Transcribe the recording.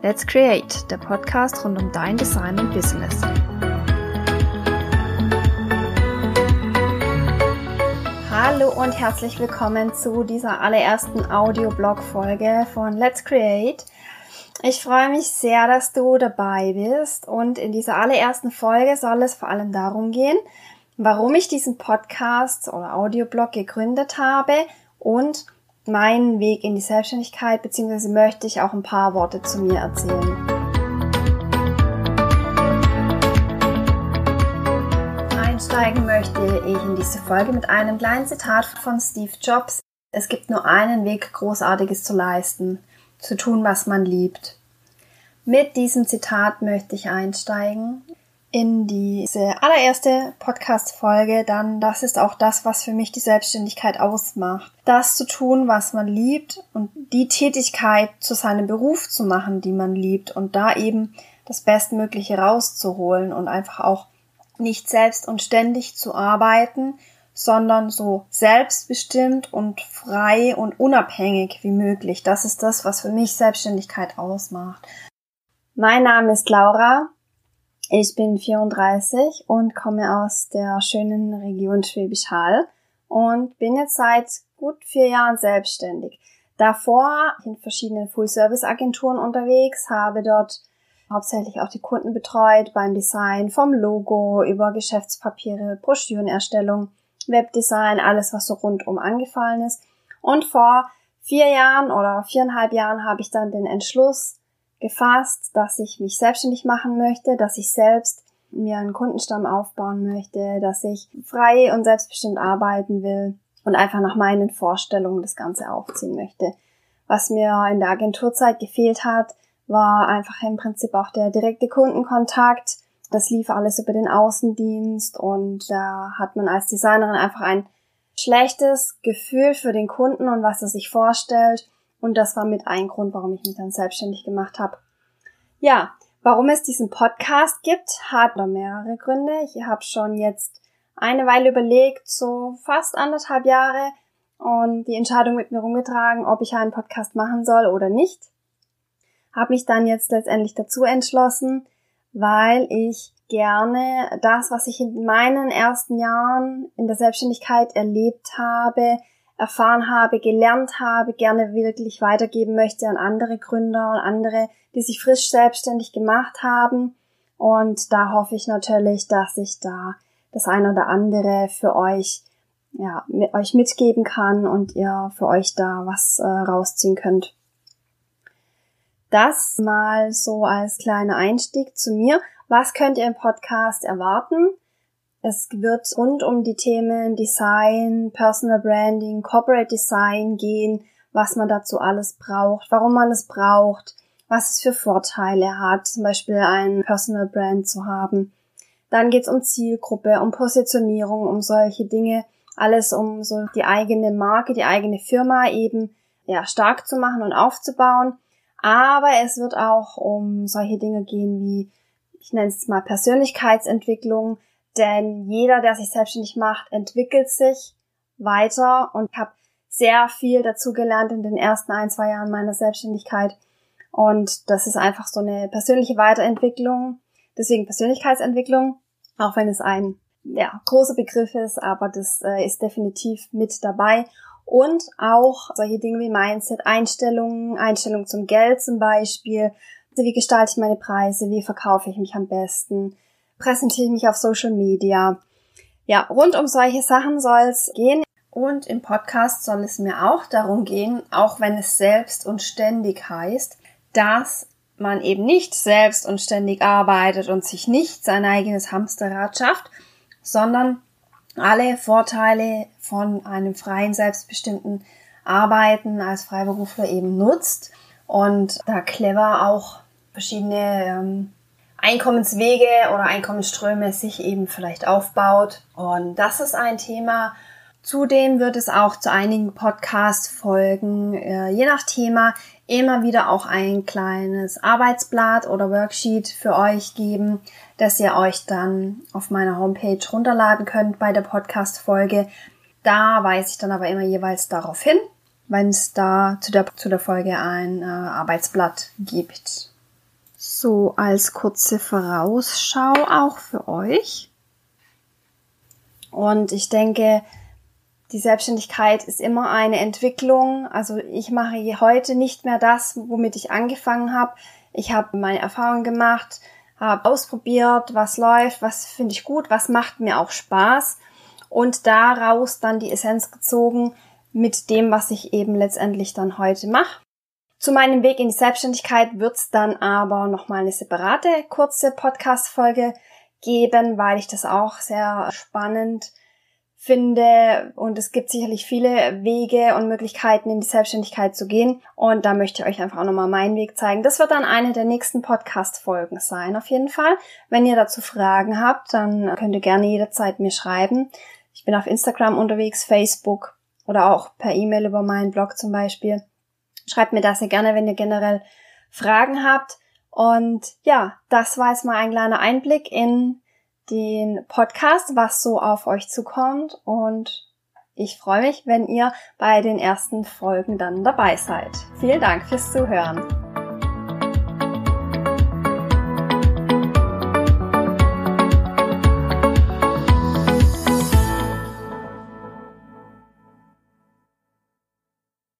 Let's Create, der Podcast rund um dein Design und Business. Hallo und herzlich willkommen zu dieser allerersten Audioblog-Folge von Let's Create. Ich freue mich sehr, dass du dabei bist und in dieser allerersten Folge soll es vor allem darum gehen, warum ich diesen Podcast oder Audioblog gegründet habe und meinen Weg in die Selbstständigkeit, beziehungsweise möchte ich auch ein paar Worte zu mir erzählen. Einsteigen möchte ich in diese Folge mit einem kleinen Zitat von Steve Jobs. Es gibt nur einen Weg, Großartiges zu leisten, zu tun, was man liebt. Mit diesem Zitat möchte ich einsteigen in diese allererste Podcast-Folge, dann das ist auch das, was für mich die Selbstständigkeit ausmacht. Das zu tun, was man liebt und die Tätigkeit zu seinem Beruf zu machen, die man liebt und da eben das Bestmögliche rauszuholen und einfach auch nicht selbst und ständig zu arbeiten, sondern so selbstbestimmt und frei und unabhängig wie möglich. Das ist das, was für mich Selbstständigkeit ausmacht. Mein Name ist Laura. Ich bin 34 und komme aus der schönen Region Schwäbisch Hall und bin jetzt seit gut vier Jahren selbstständig. Davor in verschiedenen Full-Service-Agenturen unterwegs, habe dort hauptsächlich auch die Kunden betreut beim Design vom Logo über Geschäftspapiere, Broschürenerstellung, Webdesign, alles was so rundum angefallen ist. Und vor vier Jahren oder viereinhalb Jahren habe ich dann den Entschluss gefasst, dass ich mich selbstständig machen möchte, dass ich selbst mir einen Kundenstamm aufbauen möchte, dass ich frei und selbstbestimmt arbeiten will und einfach nach meinen Vorstellungen das Ganze aufziehen möchte. Was mir in der Agenturzeit gefehlt hat, war einfach im Prinzip auch der direkte Kundenkontakt. Das lief alles über den Außendienst und da hat man als Designerin einfach ein schlechtes Gefühl für den Kunden und was er sich vorstellt und das war mit ein Grund, warum ich mich dann selbstständig gemacht habe. Ja, warum es diesen Podcast gibt, hat noch mehrere Gründe. Ich habe schon jetzt eine Weile überlegt, so fast anderthalb Jahre, und die Entscheidung mit mir rumgetragen, ob ich einen Podcast machen soll oder nicht. Habe mich dann jetzt letztendlich dazu entschlossen, weil ich gerne das, was ich in meinen ersten Jahren in der Selbstständigkeit erlebt habe, erfahren habe, gelernt habe, gerne wirklich weitergeben möchte an andere Gründer und andere, die sich frisch selbstständig gemacht haben. Und da hoffe ich natürlich, dass ich da das eine oder andere für euch, ja, mit euch mitgeben kann und ihr für euch da was äh, rausziehen könnt. Das mal so als kleiner Einstieg zu mir. Was könnt ihr im Podcast erwarten? Es wird rund um die Themen Design, Personal Branding, Corporate Design gehen, was man dazu alles braucht, warum man es braucht, was es für Vorteile hat, zum Beispiel ein Personal Brand zu haben. Dann geht es um Zielgruppe, um Positionierung, um solche Dinge, alles um so die eigene Marke, die eigene Firma eben ja, stark zu machen und aufzubauen. Aber es wird auch um solche Dinge gehen wie, ich nenne es mal Persönlichkeitsentwicklung, denn jeder, der sich selbstständig macht, entwickelt sich weiter und habe sehr viel dazu gelernt in den ersten ein, zwei Jahren meiner Selbstständigkeit. Und das ist einfach so eine persönliche Weiterentwicklung. Deswegen Persönlichkeitsentwicklung, auch wenn es ein ja, großer Begriff ist, aber das äh, ist definitiv mit dabei. Und auch solche Dinge wie Mindset, Einstellungen, Einstellungen zum Geld zum Beispiel. Wie gestalte ich meine Preise? Wie verkaufe ich mich am besten? Präsentiere ich mich auf Social Media. Ja, rund um solche Sachen soll es gehen. Und im Podcast soll es mir auch darum gehen, auch wenn es selbst und ständig heißt, dass man eben nicht selbst und ständig arbeitet und sich nicht sein eigenes Hamsterrad schafft, sondern alle Vorteile von einem freien, selbstbestimmten Arbeiten als Freiberufler eben nutzt und da clever auch verschiedene ähm, Einkommenswege oder Einkommensströme sich eben vielleicht aufbaut. Und das ist ein Thema. Zudem wird es auch zu einigen Podcast-Folgen, äh, je nach Thema, immer wieder auch ein kleines Arbeitsblatt oder Worksheet für euch geben, das ihr euch dann auf meiner Homepage runterladen könnt bei der Podcast-Folge. Da weise ich dann aber immer jeweils darauf hin, wenn es da zu der, zu der Folge ein äh, Arbeitsblatt gibt. So als kurze Vorausschau auch für euch. Und ich denke, die Selbstständigkeit ist immer eine Entwicklung. Also ich mache heute nicht mehr das, womit ich angefangen habe. Ich habe meine Erfahrungen gemacht, habe ausprobiert, was läuft, was finde ich gut, was macht mir auch Spaß und daraus dann die Essenz gezogen mit dem, was ich eben letztendlich dann heute mache. Zu meinem Weg in die Selbstständigkeit wird es dann aber nochmal eine separate kurze Podcast-Folge geben, weil ich das auch sehr spannend finde und es gibt sicherlich viele Wege und Möglichkeiten in die Selbstständigkeit zu gehen und da möchte ich euch einfach auch nochmal meinen Weg zeigen. Das wird dann eine der nächsten Podcast-Folgen sein, auf jeden Fall. Wenn ihr dazu Fragen habt, dann könnt ihr gerne jederzeit mir schreiben. Ich bin auf Instagram unterwegs, Facebook oder auch per E-Mail über meinen Blog zum Beispiel. Schreibt mir das sehr gerne, wenn ihr generell Fragen habt. Und ja, das war jetzt mal ein kleiner Einblick in den Podcast, was so auf euch zukommt. Und ich freue mich, wenn ihr bei den ersten Folgen dann dabei seid. Vielen Dank fürs Zuhören.